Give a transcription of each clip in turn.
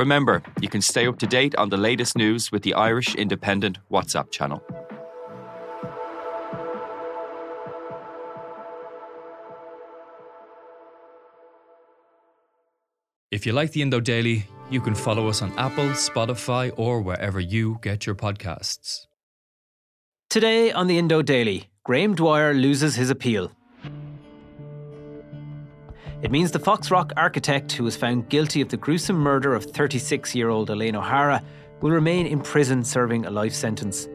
Remember, you can stay up to date on the latest news with the Irish Independent WhatsApp channel. If you like the Indo Daily, you can follow us on Apple, Spotify, or wherever you get your podcasts. Today on the Indo Daily, Graham Dwyer loses his appeal. It means the Foxrock architect who was found guilty of the gruesome murder of 36 year old Elaine O'Hara will remain in prison serving a life sentence.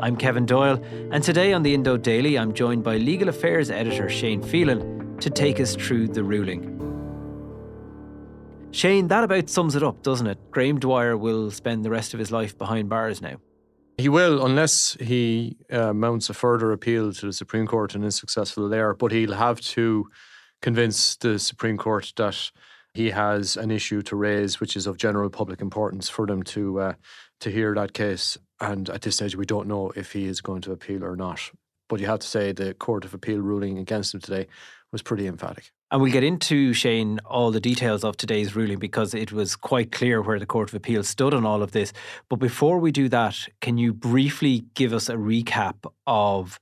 I'm Kevin Doyle, and today on the Indo Daily, I'm joined by legal affairs editor Shane Phelan to take us through the ruling. Shane, that about sums it up, doesn't it? Graham Dwyer will spend the rest of his life behind bars now. He will, unless he uh, mounts a further appeal to the Supreme Court and is successful there. But he'll have to convince the Supreme Court that he has an issue to raise, which is of general public importance for them to uh, to hear that case. And at this stage, we don't know if he is going to appeal or not. But you have to say the Court of Appeal ruling against him today was pretty emphatic. And we'll get into, Shane, all the details of today's ruling because it was quite clear where the Court of Appeal stood on all of this. But before we do that, can you briefly give us a recap of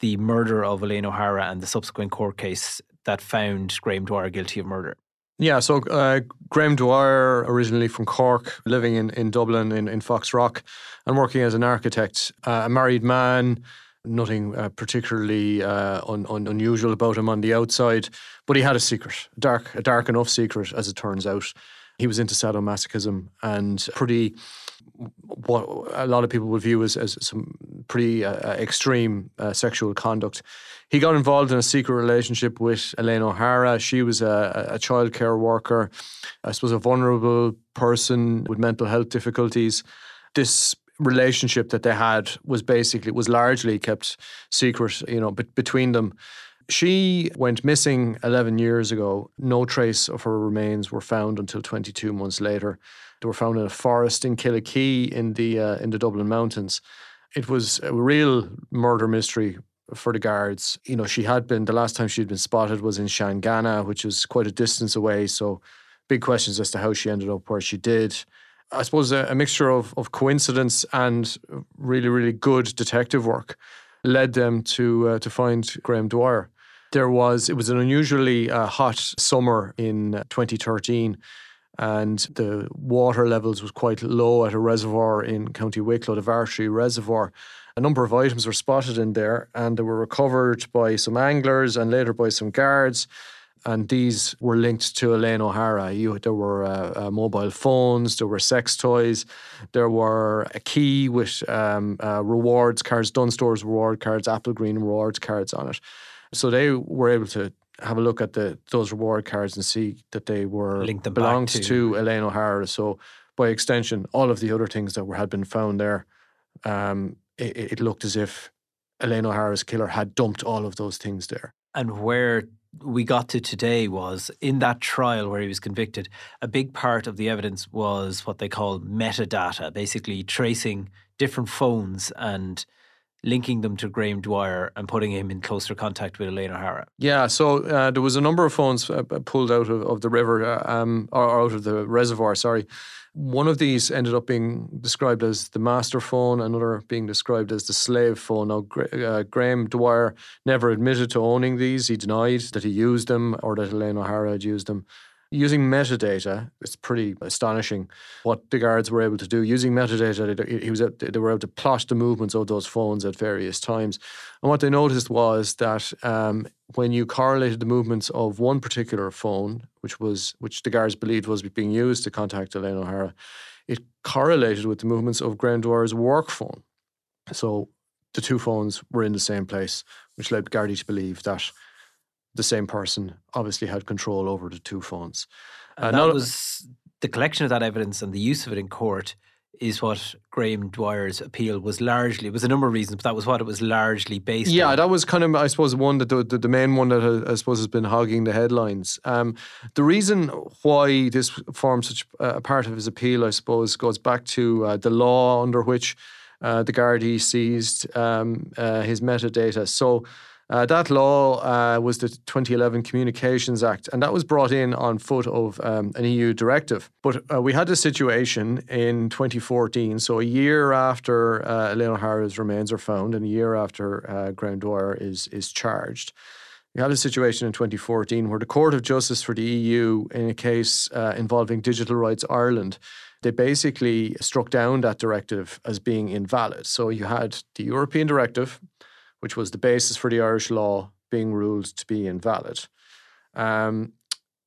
the murder of Elaine O'Hara and the subsequent court case that found Graham Dwyer guilty of murder? Yeah, so uh, Graham Dwyer, originally from Cork, living in, in Dublin in, in Foxrock, and working as an architect, uh, a married man nothing uh, particularly uh, un, un, unusual about him on the outside, but he had a secret, dark, a dark enough secret, as it turns out. He was into sadomasochism and pretty, what a lot of people would view as, as some pretty uh, uh extreme uh, sexual conduct. He got involved in a secret relationship with Elaine O'Hara. She was a, a childcare worker, I suppose a vulnerable person with mental health difficulties. This relationship that they had was basically was largely kept secret, you know, but between them. She went missing 11 years ago. No trace of her remains were found until 22 months later. They were found in a forest in Killakee in the uh, in the Dublin mountains. It was a real murder mystery for the guards. You know, she had been the last time she'd been spotted was in Shanganagh, which was quite a distance away. So, big questions as to how she ended up where she did. I suppose, a, a mixture of, of coincidence and really, really good detective work led them to uh, to find Graham Dwyer. There was it was an unusually uh, hot summer in 2013, and the water levels was quite low at a reservoir in County Wicklow, the Vartry Reservoir. A number of items were spotted in there, and they were recovered by some anglers and later by some guards and these were linked to Elaine O'Hara. You, there were uh, uh, mobile phones, there were sex toys, there were a key with um, uh, rewards cards, Dunnes Stores reward cards, Applegreen rewards cards on it. So they were able to have a look at the those reward cards and see that they were belonged to, to Elaine O'Hara. So by extension, all of the other things that were had been found there, um, it, it looked as if Elaine O'Hara's killer had dumped all of those things there. And where we got to today was in that trial where he was convicted, a big part of the evidence was what they call metadata, basically tracing different phones and linking them to Graham Dwyer and putting him in closer contact with Elaine O'Hara. Yeah, so uh, there was a number of phones uh, pulled out of, of the river uh, um, or out of the reservoir, sorry, one of these ended up being described as the master phone, another being described as the slave phone. Now, uh, Graham Dwyer never admitted to owning these. He denied that he used them or that Elaine O'Hara had used them. Using metadata, it's pretty astonishing what the guards were able to do. Using metadata, he was they were able to plot the movements of those phones at various times. And what they noticed was that um, when you correlated the movements of one particular phone, which was which the guards believed was being used to contact Elaine O'Hara, it correlated with the movements of Graham work phone. So the two phones were in the same place, which led Gardaí to believe that the same person obviously had control over the two phones. And uh, that was the collection of that evidence and the use of it in court is what Graham Dwyer's appeal was largely. It was a number of reasons, but that was what it was largely based yeah, on. that was kind of, I suppose, one that the, the, the main one that I suppose has been hogging the headlines. Um, the reason why this forms such a part of his appeal, I suppose, goes back to uh, the law under which uh, the Gardaí seized um, uh, his metadata. So uh, that law uh, was the 2011 Communications Act, and that was brought in on foot of um, an EU directive. But uh, we had a situation in 2014, so a year after uh, Elaine O'Hara's remains are found, and a year after uh, Graham Dwyer is is charged. We had a situation in 2014 where the Court of Justice for the EU, in a case uh, involving Digital Rights Ireland, they basically struck down that directive as being invalid. So you had the European directive, which was the basis for the Irish law being ruled to be invalid. Um,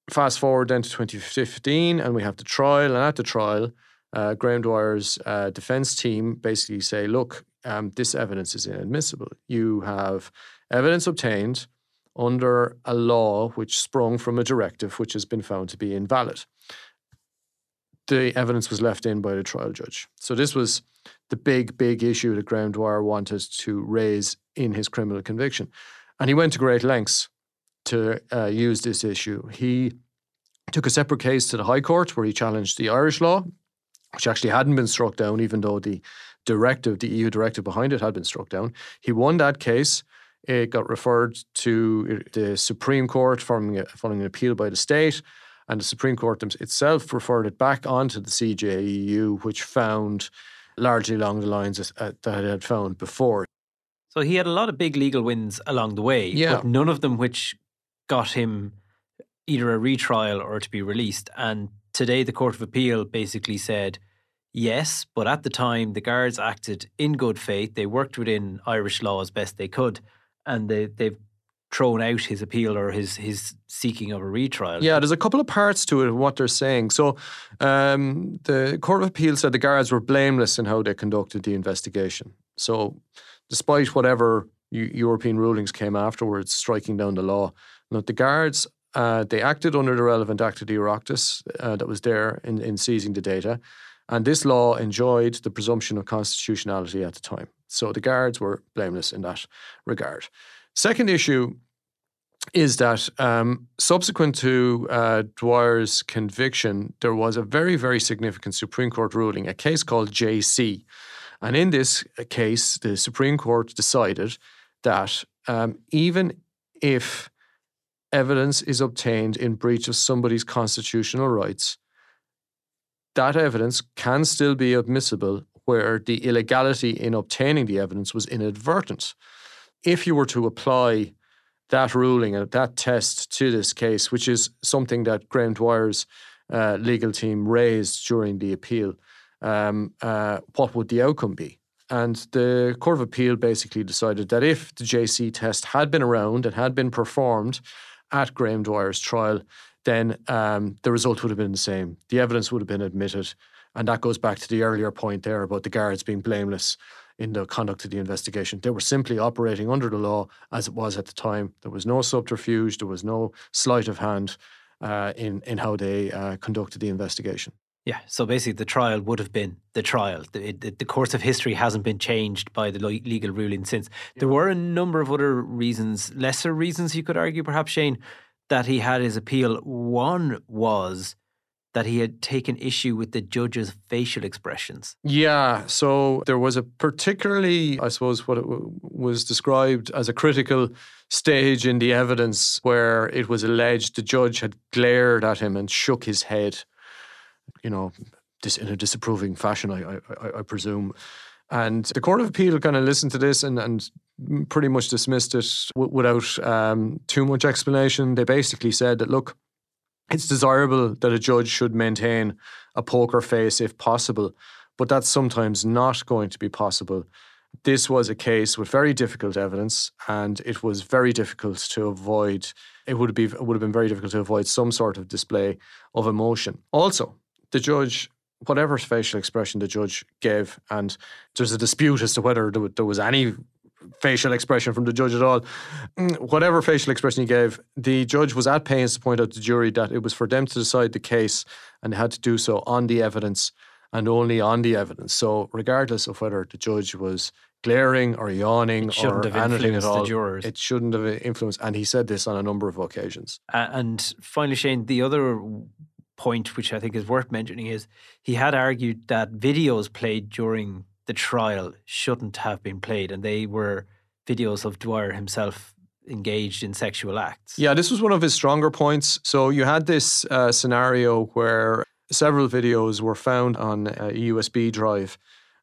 fast forward then to 2015, and we have the trial. And at the trial, uh, Graham Dwyer's uh, defence team basically say, look, um, this evidence is inadmissible. You have evidence obtained under a law which sprung from a directive which has been found to be invalid. The evidence was left in by the trial judge. So this was the big, big issue that Dwyer wanted to raise in his criminal conviction. And he went to great lengths to uh, use this issue. He took a separate case to the High Court where he challenged the Irish law, which actually hadn't been struck down, even though the directive, the EU directive behind it, had been struck down. He won that case. It got referred to the Supreme Court following, following an appeal by the state. And the Supreme Court itself referred it back onto the CJEU, which found largely along the lines uh, that it had found before. So he had a lot of big legal wins along the way, yeah. but none of them which got him either a retrial or to be released. And today, the Court of Appeal basically said yes, but at the time, the guards acted in good faith. They worked within Irish law as best they could, and they, they've thrown out his appeal or his his seeking of a retrial. Yeah, there's a couple of parts to it what they're saying. So um, the Court of Appeal said the guards were blameless in how they conducted the investigation. So despite whatever U- European rulings came afterwards, striking down the law, look, the guards uh, they acted under the relevant Act of the Oireachtas uh, that was there in, in seizing the data. And this law enjoyed the presumption of constitutionality at the time. So the guards were blameless in that regard. Second issue is that um, subsequent to uh, Dwyer's conviction, there was a very, very significant Supreme Court ruling, a case called JC. And in this case, the Supreme Court decided that um, even if evidence is obtained in breach of somebody's constitutional rights, that evidence can still be admissible where the illegality in obtaining the evidence was inadvertent. If you were to apply that ruling and that test to this case, which is something that Graham Dwyer's uh, legal team raised during the appeal, um, uh, what would the outcome be? And the Court of Appeal basically decided that if the JC test had been around and had been performed at Graham Dwyer's trial, then um, the result would have been the same. The evidence would have been admitted. And that goes back to the earlier point there about the guards being blameless in the conduct of the investigation. They were simply operating under the law as it was at the time. There was no subterfuge, there was no sleight of hand uh, in, in how they uh, conducted the investigation. Yeah, so basically, the trial would have been the trial. The, the, the course of history hasn't been changed by the legal ruling since. There were a number of other reasons, lesser reasons you could argue, perhaps, Shane, that he had his appeal. One was that he had taken issue with the judge's facial expressions. Yeah, so there was a particularly, I suppose, what it was described as a critical stage in the evidence where it was alleged the judge had glared at him and shook his head, you know, in a disapproving fashion, I, I, I presume. And the Court of Appeal kind of listened to this and, and pretty much dismissed it w- without um, too much explanation. They basically said that, look, it's desirable that a judge should maintain a poker face if possible, but that's sometimes not going to be possible. This was a case with very difficult evidence, and it was very difficult to avoid. It would be it would have been very difficult to avoid some sort of display of emotion. Also, the judge, whatever facial expression the judge gave, and there's a dispute as to whether there was any facial expression from the judge at all. Mm, whatever facial expression he gave, the judge was at pains to point out to the jury that it was for them to decide the case and they had to do so on the evidence and only on the evidence. So, regardless of whether the judge was glaring or yawning or anything at all, it shouldn't have influenced. And he said this on a number of occasions. Uh, and finally, Shane, the other point which I think is worth mentioning is he had argued that videos played during the trial shouldn't have been played, and they were videos of Dwyer himself engaged in sexual acts. Yeah, this was one of his stronger points. So you had this uh, scenario where several videos were found on a USB drive.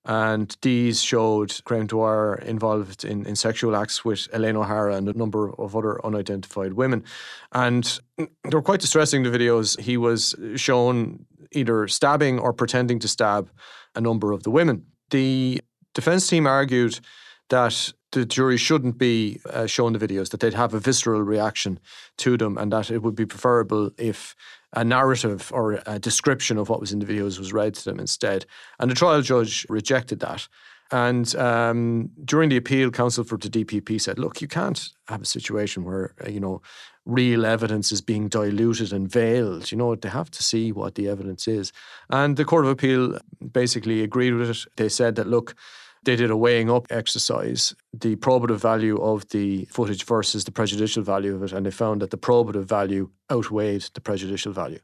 And these showed Graham Dwyer involved in, in sexual acts with Elaine O'Hara and a number of other unidentified women. And they were quite distressing, the videos. He was shown either stabbing or pretending to stab a number of the women. The defense team argued that the jury shouldn't be uh, shown the videos, that they'd have a visceral reaction to them, and that it would be preferable if a narrative or a description of what was in the videos was read to them instead. And the trial judge rejected that. And um, during the appeal, counsel for the DPP said, "Look, you can't have a situation where uh, you know real evidence is being diluted and veiled. You know, they have to see what the evidence is." And the Court of Appeal basically agreed with it. They said that, look, they did a weighing up exercise, the probative value of the footage versus the prejudicial value of it, and they found that the probative value outweighed the prejudicial value.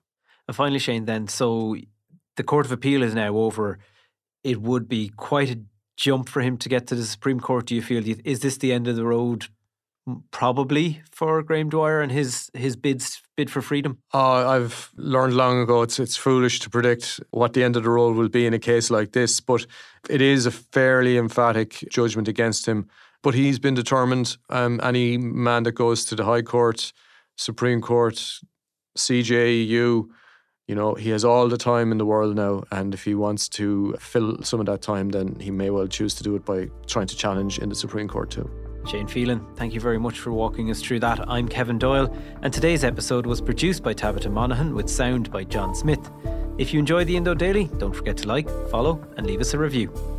And finally, Shane, then, so the Court of Appeal is now over. It would be quite a jump for him to get to the Supreme Court. Do you feel is this the end of the road probably for Graham Dwyer and his his bids bid for freedom? Uh, I've learned long ago it's it's foolish to predict what the end of the road will be in a case like this, but it is a fairly emphatic judgment against him. But he's been determined. Um, any man that goes to the High Court, Supreme Court, CJEU, you know, he has all the time in the world now, and if he wants to fill some of that time, then he may well choose to do it by trying to challenge in the Supreme Court too. Shane Phelan, thank you very much for walking us through that. I'm Kevin Doyle, and today's episode was produced by Tabitha Monaghan with sound by John Smith. If you enjoy the Indo Daily, don't forget to like, follow, and leave us a review.